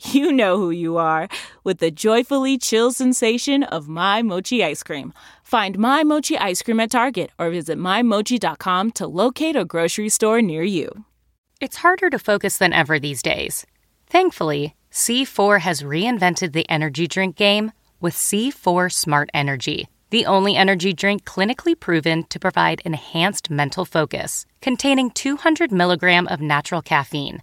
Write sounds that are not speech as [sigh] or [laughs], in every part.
you know who you are with the joyfully chill sensation of My Mochi ice cream. Find My Mochi ice cream at Target or visit MyMochi.com to locate a grocery store near you. It's harder to focus than ever these days. Thankfully, C4 has reinvented the energy drink game with C4 Smart Energy, the only energy drink clinically proven to provide enhanced mental focus, containing 200 milligram of natural caffeine,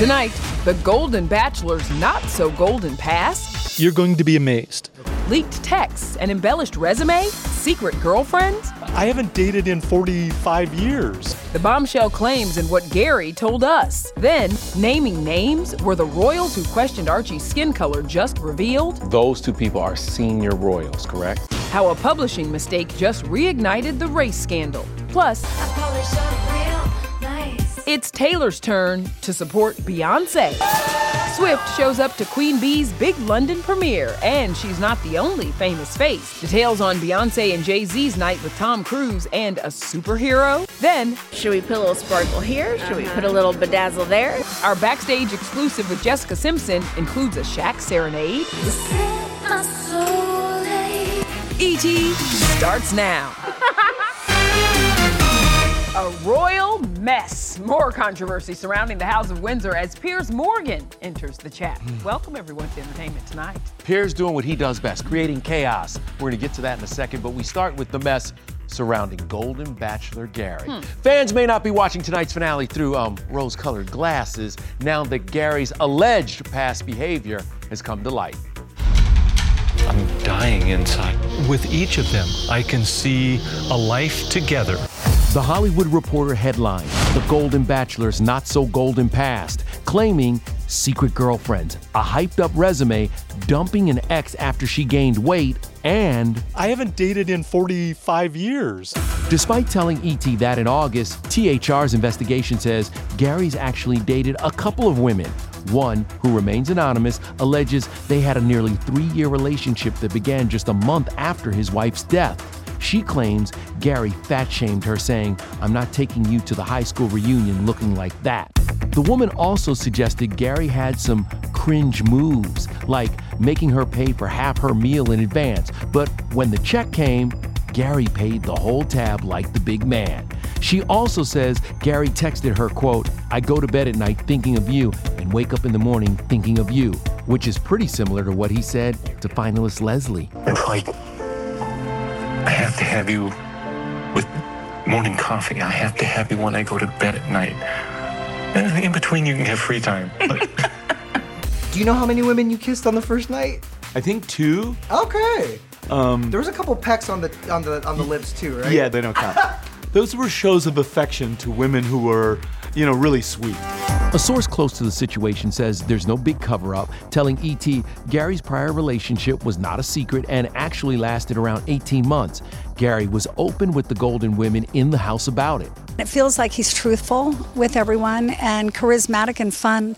Tonight, the Golden Bachelor's not so golden past, You're going to be amazed. leaked texts, an embellished resume, secret girlfriends, I haven't dated in 45 years. the bombshell claims, and what Gerry told us. Then, naming names were the royals who questioned Archie's skin color just revealed, Those two people are senior royals, correct? how a publishing mistake just reignited the race scandal. Plus, it's Taylor's turn to support Beyonce. Swift shows up to Queen B's big London premiere, and she's not the only famous face. Details on Beyonce and Jay Z's night with Tom Cruise and a superhero. Then, Should we put a little sparkle here? Should we put a little bedazzle there? our backstage exclusive with Jessica Simpson includes a Shaq serenade. E.T. starts now. A royal mess. More controversy surrounding the House of Windsor as Piers Morgan enters the chat. Welcome everyone to Entertainment Tonight. Piers doing what he does best, creating chaos. We're going to get to that in a second, but we start with the mess surrounding Golden Bachelor Gerry. Fans may not be watching tonight's finale through um, rose-colored glasses now that Gerry's alleged past behavior has come to light. I'm dying inside. With each of them, I can see a life together. The Hollywood Reporter headline The Golden Bachelor's Not So Golden Past, claiming secret girlfriend, a hyped up resume, dumping an ex after she gained weight, and I haven't dated in 45 years. despite telling ET that in August, THR's investigation says Gerry's actually dated a couple of women. One, who remains anonymous, alleges they had a nearly three year relationship that began just a month after his wife's death. She claims Gerry fat shamed her, saying, I'm not taking you to the high school reunion looking like that. The woman also suggested Gerry had some cringe moves, like making her pay for half her meal in advance. But when the check came, Gerry paid the whole tab like the big man. She also says Gerry texted her, quote, I go to bed at night thinking of you and wake up in the morning thinking of you, which is pretty similar to what he said to finalist Leslie. Like I have to have you with morning coffee. I have to have you when I go to bed at night. And in between, you can have free time. [laughs] Do you know how many women you kissed on the first night? I think two. Okay. Um, there was a couple pecks on the on the on the lips too, right? Yeah, they don't count. [laughs] Those were shows of affection to women who were you know, really sweet. A source close to the situation says there's no big cover up, telling ET Gerry's prior relationship was not a secret and actually lasted around 18 months. Gerry was open with the Golden women in the house about it. It feels like he's truthful with everyone and charismatic and fun.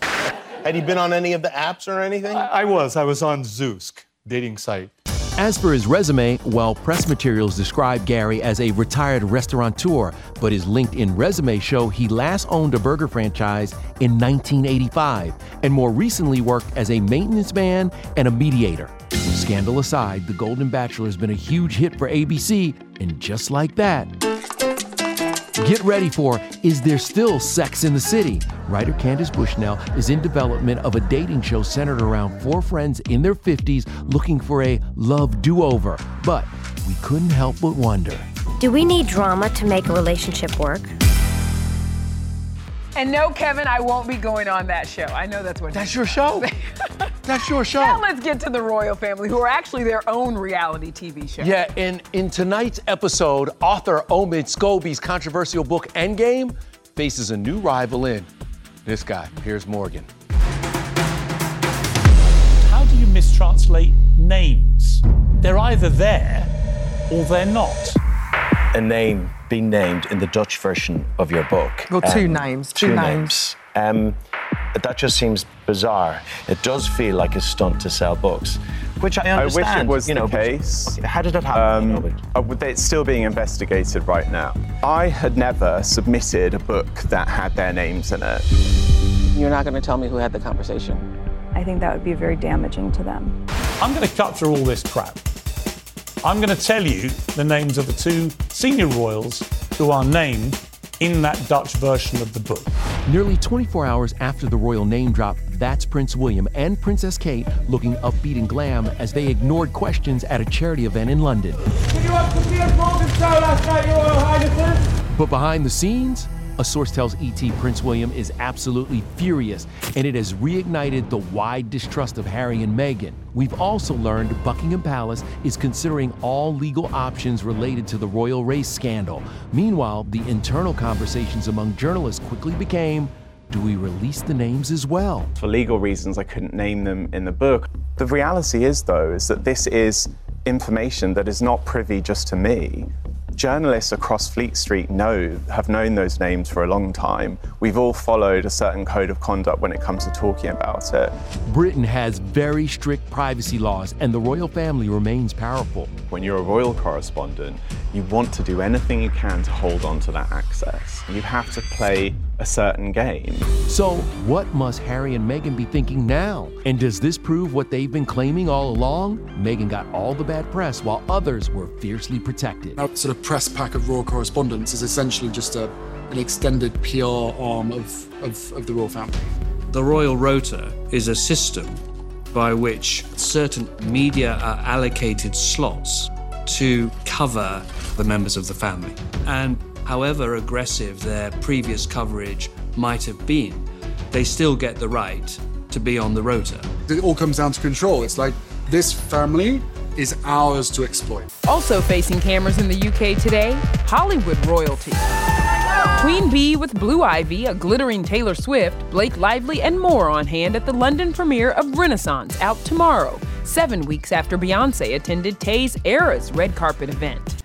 Had he been on any of the apps or anything? I, I was. I was on Zoosk, dating site. As for his resume, well, press materials describe Gerry as a retired restaurateur, but his LinkedIn resume show he last owned a burger franchise in 1985 and more recently worked as a maintenance man and a mediator. Scandal aside, The Golden Bachelor has been a huge hit for ABC, and just like that, Get ready for Is There Still Sex in the City? Writer Candace Bushnell is in development of a dating show centered around four friends in their 50s looking for a love do over. But we couldn't help but wonder Do we need drama to make a relationship work? And no, Kevin, I won't be going on that show. I know that's what. That's your show. [laughs] That's your show. Now let's get to the royal family, who are actually their own reality TV show. Yeah, and in tonight's episode, author Omid Scobie's controversial book Endgame faces a new rival in this guy. Here's Morgan. How do you mistranslate names? They're either there or they're not. A name being named in the Dutch version of your book. Well, two names. Two, names. Um, that just seems bizarre. It does feel like a stunt to sell books, which I understand. I wish it was you know, the but- case. okay, how did that happen? Um, uh, it's still being investigated right now. I had never submitted a book that had their names in it. You're not going to tell me who had the conversation. I think that would be very damaging to them. I'm going to cut through all this crap. I'm going to tell you the names of the two senior royals who are named in that Dutch version of the book. Nearly 24 hours after the royal name drop, that's Prince William and Princess Kate looking upbeat and glam as they ignored questions at a charity event in London. But behind the scenes, a source tells ET Prince William is absolutely furious, and it has reignited the wide distrust of Harry and Meghan. We've also learned Buckingham Palace is considering all legal options related to the royal race scandal. Meanwhile, the internal conversations among journalists quickly became do we release the names as well? For legal reasons, I couldn't name them in the book. The reality is, though, is that this is information that is not privy just to me. Journalists across Fleet Street know, have known those names for a long time. We've all followed a certain code of conduct when it comes to talking about it. Britain has very strict privacy laws, and the royal family remains powerful. When you're a royal correspondent, you want to do anything you can to hold on to that access. You have to play a certain game. So, what must Harry and Meghan be thinking now? And does this prove what they've been claiming all along? Meghan got all the bad press while others were fiercely protected. Our sort of press pack of royal correspondence is essentially just a, an extended PR arm of, of, of the royal family. The Royal Rota is a system by which certain media are allocated slots to cover the members of the family. And however aggressive their previous coverage might have been, they still get the right to be on the rota. It all comes down to control. It's like this family is ours to exploit. Also facing cameras in the UK today, Hollywood royalty. Queen B with Blue Ivy, a glittering Taylor Swift, Blake Lively, and more on hand at the London premiere of Renaissance out tomorrow, seven weeks after Beyonce attended Tay's Era's red carpet event.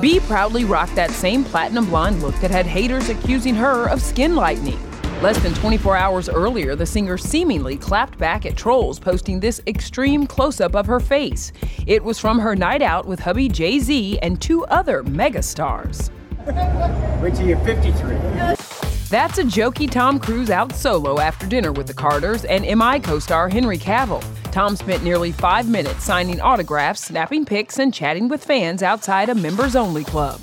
Bee proudly rocked that same platinum blonde look that had haters accusing her of skin lightening. Less than 24 hours earlier, the singer seemingly clapped back at trolls posting this extreme close up of her face. It was from her night out with hubby Jay Z and two other megastars. Wait till you're 53. That's a jokey Tom Cruise out solo after dinner with the Carters and MI co star Henry Cavill. Tom spent nearly five minutes signing autographs, snapping pics, and chatting with fans outside a members only club.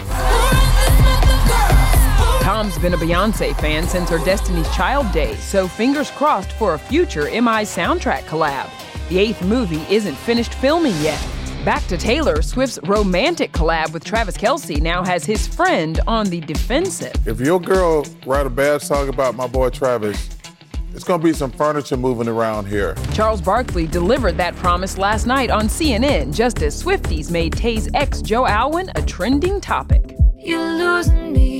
Tom's been a Beyonce fan since her Destiny's Child days, so fingers crossed for a future MI soundtrack collab. The eighth movie isn't finished filming yet. Back to Taylor, Swift's romantic collab with Travis Kelce now has his friend on the defensive. If your girl write a bad song about my boy Travis, it's gonna be some furniture moving around here. Charles Barkley delivered that promise last night on CNN, just as Swifties made Tay's ex Joe Alwyn a trending topic. You're losing me.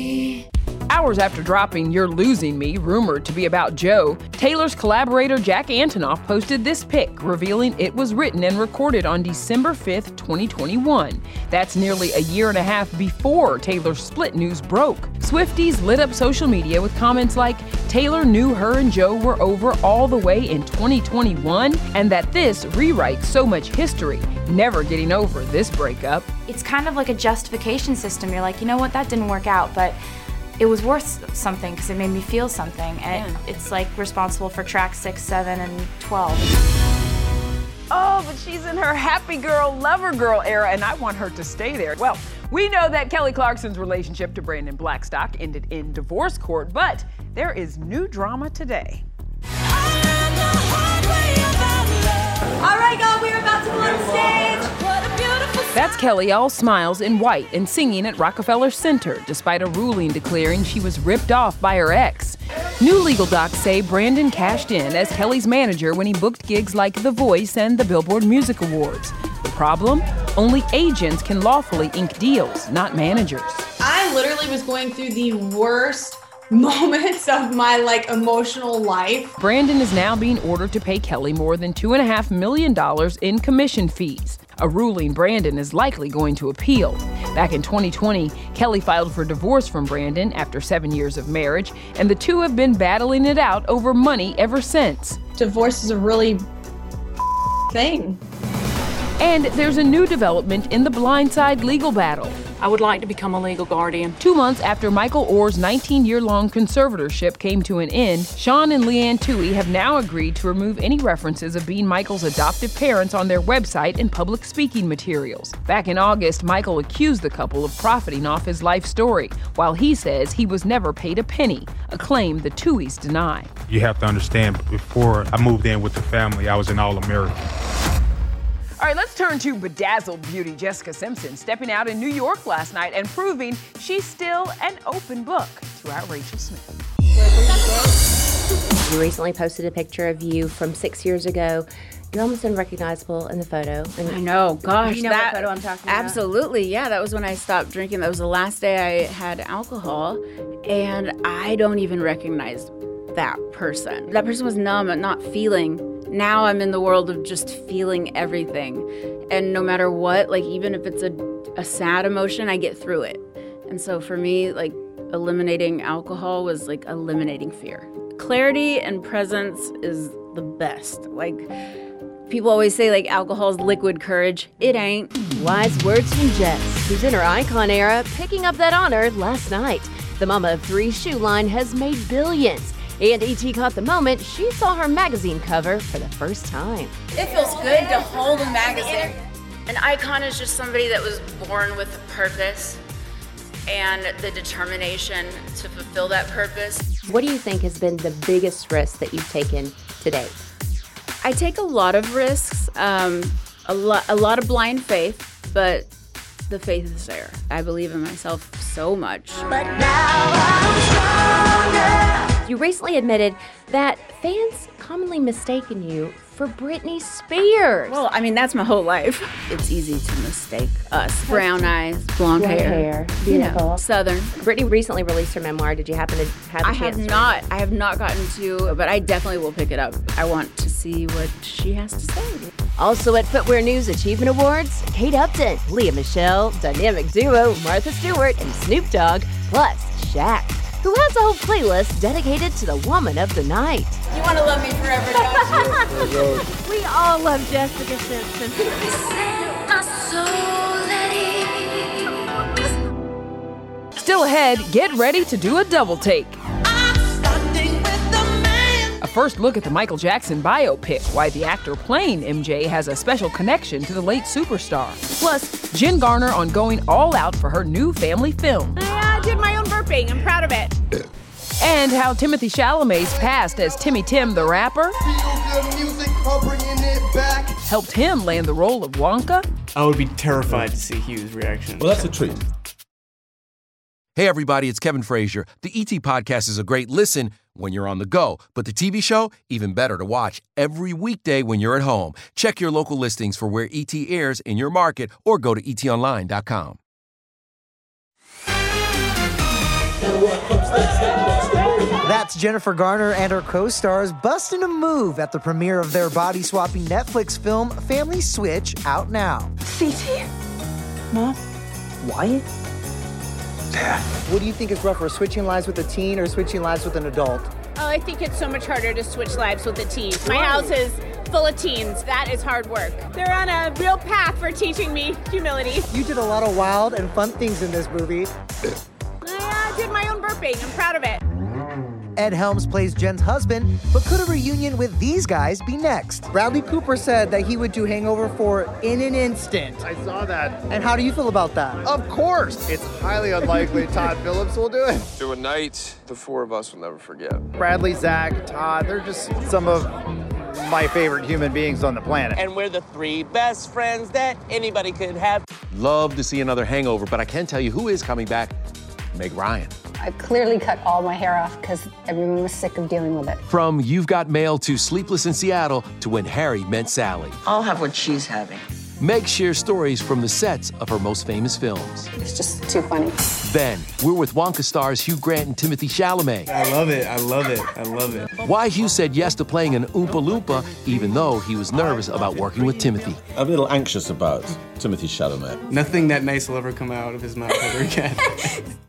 Hours after dropping You're Losing Me, rumored to be about Joe, Taylor's collaborator Jack Antonoff posted this pic revealing it was written and recorded on December 5th, 2021. That's nearly a year and a half before Taylor's split news broke. Swifties lit up social media with comments like, Taylor knew her and Joe were over all the way in 2021, and that this rewrites so much history, never getting over this breakup. It's kind of like a justification system. You're like, you know what, that didn't work out, but it was worth something because it made me feel something. And Yeah. it's like responsible for track six, seven, and 12. Oh, but she's in her happy girl, lover girl era, and I want her to stay there. Well, we know that Kelly Clarkson's relationship to Brandon Blackstock ended in divorce court, but there is new drama today. All right, y'all, we're about to go on stage. That's Kelly, all smiles in white and singing at Rockefeller Center, despite a ruling declaring she was ripped off by her ex. New legal docs say Brandon cashed in as Kelly's manager when he booked gigs like The Voice and the Billboard Music Awards. The problem? Only agents can lawfully ink deals, not managers. I literally was going through the worst [laughs] moments of my like emotional life. Brandon is now being ordered to pay Kelly more than $2.5 million in commission fees, a ruling Brandon is likely going to appeal. Back in 2020, Kelly filed for divorce from Brandon after seven years of marriage, and the two have been battling it out over money ever since. Divorce is a really [laughs] thing. And there's a new development in the blindside legal battle. I would like to become a legal guardian. Two months after Michael Oher's 19 year long conservatorship came to an end, Sean and Leigh Anne Tuohy have now agreed to remove any references of being Michael's adoptive parents on their website and public speaking materials. Back in August, Michael accused the couple of profiting off his life story, while he says he was never paid a penny, a claim the Tuohys deny. You have to understand, before I moved in with the family, I was an All American. All right, let's turn to bedazzled beauty Jessica Simpson stepping out in New York last night and proving she's still an open book to our Rachel Smith. You recently posted a picture of you from six years ago. You're almost unrecognizable in the photo. And I know, gosh, you know that what photo I'm talking about. absolutely, yeah. That was when I stopped drinking. That was the last day I had alcohol, and I don't even recognize that person. That person was numb and not feeling. Now I'm in the world of just feeling everything, and no matter what, like even if it's a a sad emotion, I get through it. And so for me, like eliminating alcohol was like eliminating fear. Clarity and presence is the best. Like people always say like alcohol's liquid courage. It ain't. Wise words from Jess, who's in her icon era, picking up that honor last night. The mama of three shoe line has made billions. And ET caught the moment she saw her magazine cover for the first time. It feels good to hold a magazine. An icon is just somebody that was born with a purpose and the determination to fulfill that purpose. What do you think has been the biggest risk that you've taken to date? I take a lot of risks, um, a, lot, a lot of blind faith, but the faith is there. I believe in myself so much. You recently admitted that fans commonly mistaken you for Britney Spears. Well, I mean, that's my whole life. It's easy to mistake us. Brown eyes, blonde, Blonde hair. hair. you know, Beautiful. Southern. Britney recently released her memoir. Did you happen to have a I chance have to read not. I have not gotten to, but I definitely will pick it up. I want to see what she has to say. Also at Footwear News Achievement Awards, Kate Upton, Lea Michele, dynamic duo Martha Stewart, and Snoop Dogg, plus Shaq, who has a whole playlist dedicated to the woman of the night. You want to love me forever, don't you? [laughs] we all love Jessica Simpson. Still ahead, get ready to do a double take. A first look at the Michael Jackson biopic, why the actor playing MJ has a special connection to the late superstar. Plus, Jen Garner on going all out for her new family film. I did my own burping. I'm proud of it. And how Timothée Chalamet's past as Timmy Tim the rapper helped him land the role of Wonka. I would be terrified to see Hugh's reaction. Well, that's a treat. Hey, everybody, it's Kevin Frazier. The ET Podcast is a great listen when you're on the go, but the TV show, even better to watch every weekday when you're at home. Check your local listings for where ET airs in your market or go to etonline.com. That's Jennifer Garner and her co stars busting a move at the premiere of their body swapping Netflix film Family Switch out now. CT? Mom? Wyatt? Dad. What do you think is rougher, switching lives with a teen or switching lives with an adult? Oh, I think it's so much harder to switch lives with a teen. My house is full of teens. That is hard work. They're on a real path for teaching me humility. You did a lot of wild and fun things in this movie. [laughs] I did my own burping. I'm proud of it. Ed Helms plays Jen's husband, but could a reunion with these guys be next? Bradley Cooper said that he would do Hangover 4 in an instant. I saw that. And how do you feel about that? Of course. It's highly unlikely [laughs] Todd Phillips will do it. To a night the four of us will never forget. Bradley, Zach, Todd, they're just some of my favorite human beings on the planet. And we're the three best friends that anybody could have. Love to see another hangover, but I can tell you who is coming back Meg Ryan. I clearly cut all my hair off because everyone was sick of dealing with it. From You've Got Mail to Sleepless in Seattle to When Harry Met Sally. I'll have what she's having. Meg shares stories from the sets of her most famous films. It's just too funny. Then, we're with Wonka stars Hugh Grant and Timothée Chalamet. I love it. I love it. I love it. Why Hugh said yes to playing an Oompa Loompa, even though he was nervous about working with Timothée. I'm a little anxious about Timothée Chalamet. Nothing that nice will ever come out of his mouth ever again. [laughs]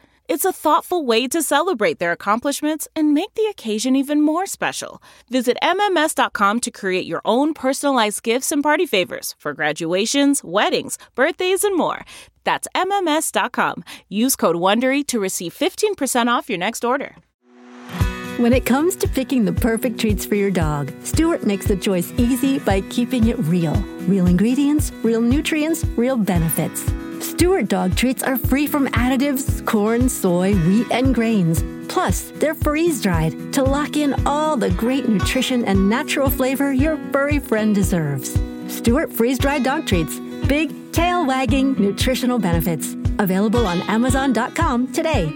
It's a thoughtful way to celebrate their accomplishments and make the occasion even more special. Visit MMS.com to create your own personalized gifts and party favors for graduations, weddings, birthdays, and more. That's MMS.com. Use code WONDERY to receive 15% off your next order. When it comes to picking the perfect treats for your dog, Stewart makes the choice easy by keeping it real. Real ingredients, real nutrients, real benefits. Stewart dog treats are free from additives, corn, soy, wheat, and grains. Plus, they're freeze dried to lock in all the great nutrition and natural flavor your furry friend deserves. Stewart freeze dried dog treats. Big, tail wagging nutritional benefits. Available on Amazon.com today.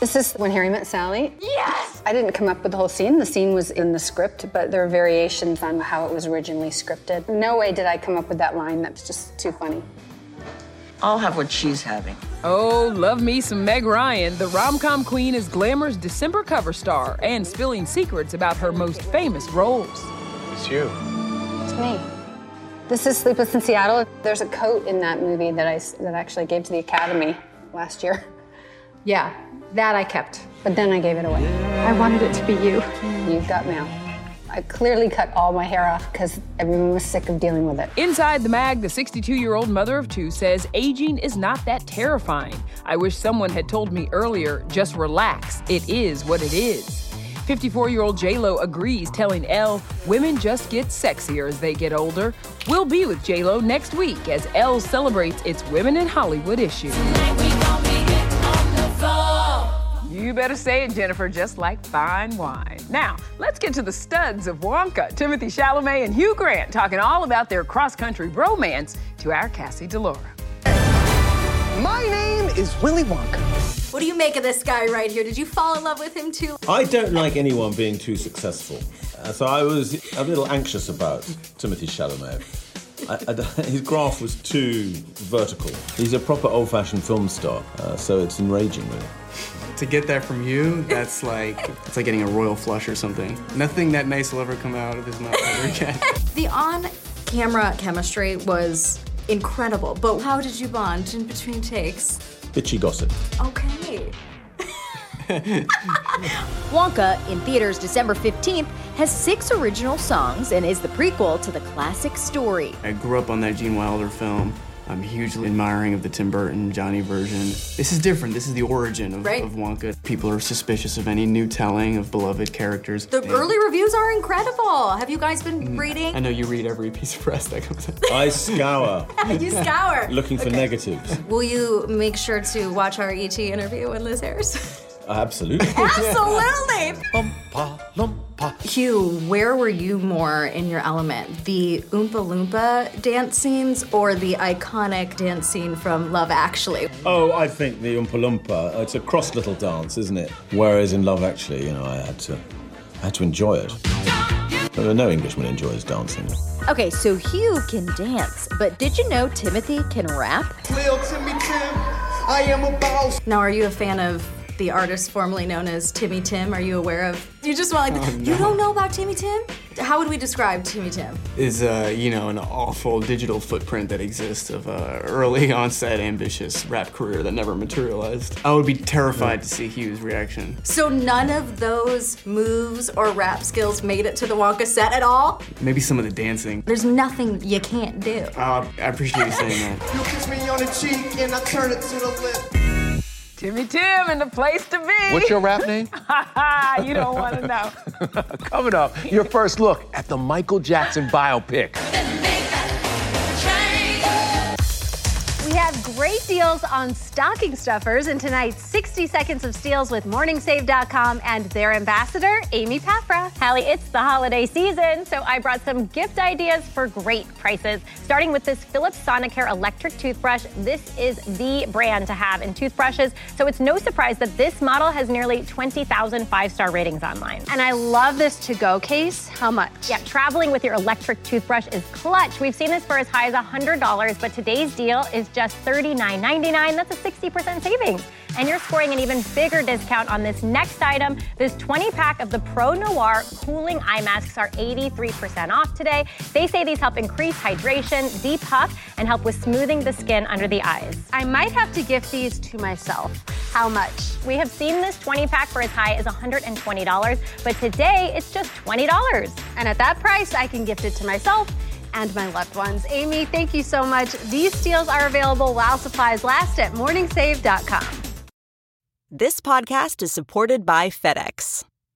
This is when Harry met Sally. Yes! I didn't come up with the whole scene. The scene was in the script, but there are variations on how it was originally scripted. No way did I come up with that line. That's just too funny. I'll have what she's having. Oh, love me some Meg Ryan. The rom com queen is Glamour's December cover star and spilling secrets about her most famous roles. It's you. It's me. This is Sleepless in Seattle. There's a coat in that movie that I that I actually gave to the Academy last year. Yeah, that I kept, but then I gave it away. I wanted it to be you. You've got mail. I clearly cut all my hair off because everyone was sick of dealing with it. Inside the mag, the 62 year old mother of two says aging is not that terrifying. I wish someone had told me earlier just relax. It is what it is. 54 year old JLo agrees, telling Elle, women just get sexier as they get older. We'll be with JLo next week as Elle celebrates its Women in Hollywood issue. You better say it, Jennifer, just like fine wine. Now, let's get to the studs of Wonka, Timothée Chalamet and Hugh Grant, talking all about their cross-country bromance to our Cassie DiLaura. My name is Willy Wonka. What do you make of this guy right here? Did you fall in love with him too? I don't like anyone being too successful. Uh, so I was a little anxious about Timothée Chalamet. I, I, [laughs] his graph was too vertical. He's a proper old fashioned film star, uh, so it's enraging, really. To get that from you, that's like it's like getting a royal flush or something. Nothing that nice will ever come out of his mouth ever [laughs] again. The on camera chemistry was incredible, but how did you bond in between takes? Bitchy gossip. Okay. Wonka, in theaters December 15th, has six original songs and is the prequel to the classic story. I grew up on that Gene Wilder film. I'm hugely admiring of the Tim Burton Johnny version. This is different. This is the origin of, Right. of Wonka. People are suspicious of any new telling of beloved characters. The And early reviews are incredible. Have you guys been mm, reading? I know you read every piece of press that comes out. I scour. [laughs] you scour. Looking for negatives. Will you make sure to watch our ET interview when Liz airs? Absolutely. [laughs] Absolutely. Lumpa. Hugh, where were you more in your element? The Oompa Loompa dance scenes or the iconic dance scene from Love Actually? Oh, I think the Oompa Loompa. It's a cross little dance, isn't it? Whereas in Love Actually, you know, I had to, I had to enjoy it. No Englishman enjoys dancing. Okay, so Hugh can dance, but did you know Timothée can rap? I am a boss. Now, are you a fan of the artist formerly known as Timmy Tim? Are you aware of? You just want like, Oh, you don't know about Timmy Tim? How would we describe Timmy Tim? Is uh, you know, an awful digital footprint that exists of a early [laughs] onset ambitious rap career that never materialized. I would be terrified to see Hugh's reaction. So none of those moves or rap skills made it to the Wonka set at all? Maybe some of the dancing. There's nothing you can't do. Uh, I appreciate you saying that. [laughs] You kiss me on the cheek and I turn it to the lip. Timmy Tim and the place to be. What's your rap name? [laughs] you don't want to know. [laughs] Coming up, your first look at the Michael Jackson biopic. Great deals on stocking stuffers in tonight's 60 Seconds of Steals with MorningSave.com and their ambassador, Amy Paffrath. Hallie, it's the holiday season, so I brought some gift ideas for great prices. Starting with this Philips Sonicare electric toothbrush. This is the brand to have in toothbrushes, so it's no surprise that this model has nearly 20,000 five star ratings online. And I love this to go case. How much? Yeah, traveling with your electric toothbrush is clutch. We've seen this for as high as $100, but today's deal is just $39.99. That's a 60% savings. And you're scoring an even bigger discount on this next item. This 20 pack of the Pro Noir cooling eye masks are 83% off today. They say these help increase hydration, depuff, and help with smoothing the skin under the eyes. I might have to gift these to myself. How much? We have seen this 20 pack for as high as $120, but today it's just $20. And at that price, I can gift it to myself and my loved ones. Amy, thank you so much. These deals are available while supplies last at morningsave.com. This podcast is supported by FedEx.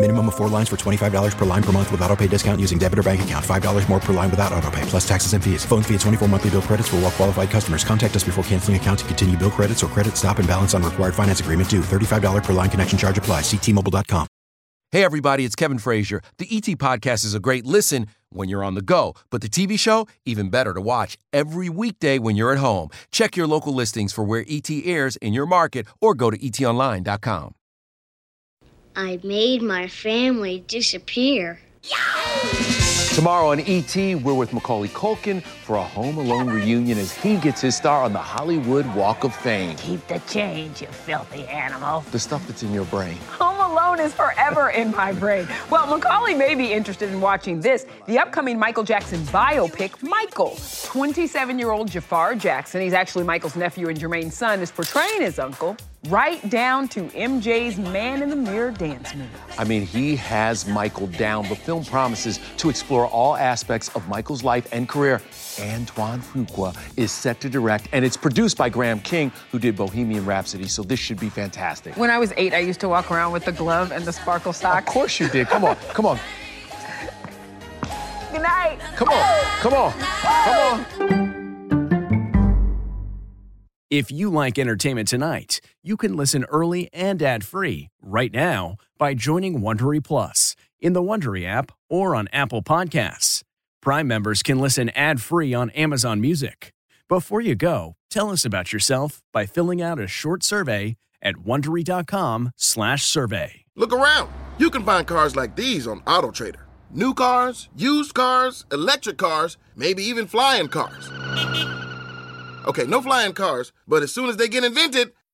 Minimum of four lines for $25 per line per month with auto pay discount using debit or bank account. $5 more per line without auto pay, plus taxes and fees. Phone fee at 24 monthly bill credits for all well qualified customers. Contact us before canceling account to continue bill credits or credit stop and balance on required finance agreement due. $35 per line connection charge applies. Ctmobile.com. Hey, everybody, it's Kevin Frazier. The ET Podcast is a great listen when you're on the go, but the TV show, even better to watch every weekday when you're at home. Check your local listings for where ET airs in your market or go to etonline.com. I made my family disappear. Tomorrow on ET, we're with Macaulay Culkin for a Home Alone reunion as he gets his star on the Hollywood Walk of Fame. Keep the change, you filthy animal. The stuff that's in your brain. Home Alone is forever in my brain. Well, Macaulay may be interested in watching this, the upcoming Michael Jackson biopic, Michael. 27 year old Jaafar Jackson, he's actually Michael's nephew and Jermaine's son, is portraying his uncle, right down to MJ's Man in the Mirror dance move. I mean, he has Michael down. The film promises to explore all aspects of Michael's life and career. Antoine Fuqua is set to direct, and it's produced by Graham King, who did Bohemian Rhapsody, so this should be fantastic. When I was eight, I used to walk around with the glove and the sparkle sock. Of course you did. Come on, come on, Good night. come on, come on, come on. If you like entertainment tonight, you can listen early and ad-free right now by joining Wondery Plus in the Wondery app or on Apple Podcasts. Prime members can listen ad-free on Amazon Music. Before you go, tell us about yourself by filling out a short survey at wondery.com/survey. Look around. You can find cars like these on AutoTrader. New cars, used cars, electric cars, maybe even flying cars. Okay, no flying cars, but as soon as they get invented,